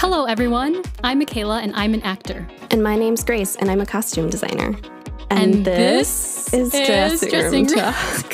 Hello, everyone. I'm Michaela, and I'm an actor. And my name's Grace, and I'm a costume designer. And, this, is, dressing, dressing room room talk.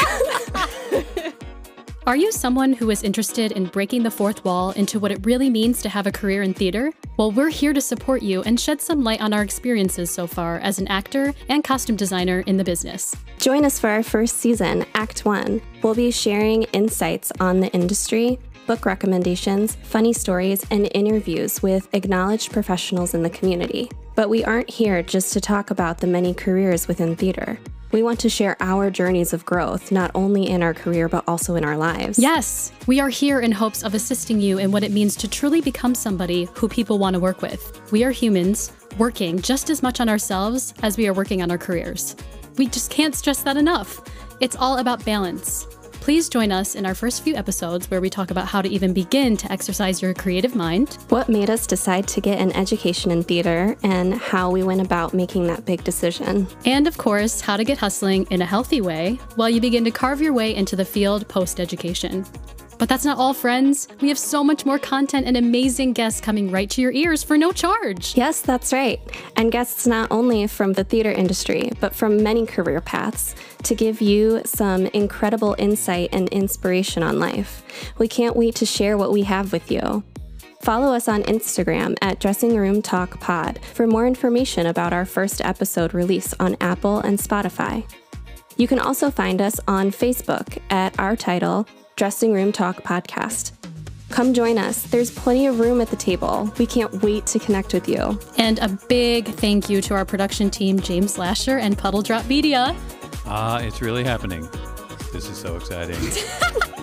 Are you someone who is interested in breaking the fourth wall into what it really means to have a career in theater? Well, we're here to support you and shed some light on our experiences so far as an actor and costume designer in the business. Join us for our first season, Act One. We'll be sharing insights on the industry, book recommendations, funny stories, and interviews with acknowledged professionals in the community. But we aren't here just to talk about the many careers within theater. We want to share our journeys of growth, not only in our career, but also in our lives. Yes, we are here in hopes of assisting you in what it means to truly become somebody who people want to work with. We are humans working just as much on ourselves as we are working on our careers. We just can't stress that enough. It's all about balance. Please join us in our first few episodes where we talk about how to even begin to exercise your creative mind, What made us decide to get an education in theater, and how we went about making that big decision. and of course, how to get hustling in a healthy way while you begin to carve your way into the field post education. But that's not all, friends. We have so much more content and amazing guests coming right to your ears for no charge. Yes, that's right. And guests not only from the theater industry, but from many career paths to give you some incredible insight and inspiration on life. We can't wait to share what we have with you. Follow us on Instagram at Dressing Room Talk Pod for more information about our first episode release on Apple and Spotify. You can also find us on Facebook at our title, Dressing Room Talk Podcast. Come join us. There's plenty of room at the table. We can't wait to connect with you. And a big thank you to our production team, James Lasher and Puddle Drop Media. Ah, it's really happening. This is so exciting.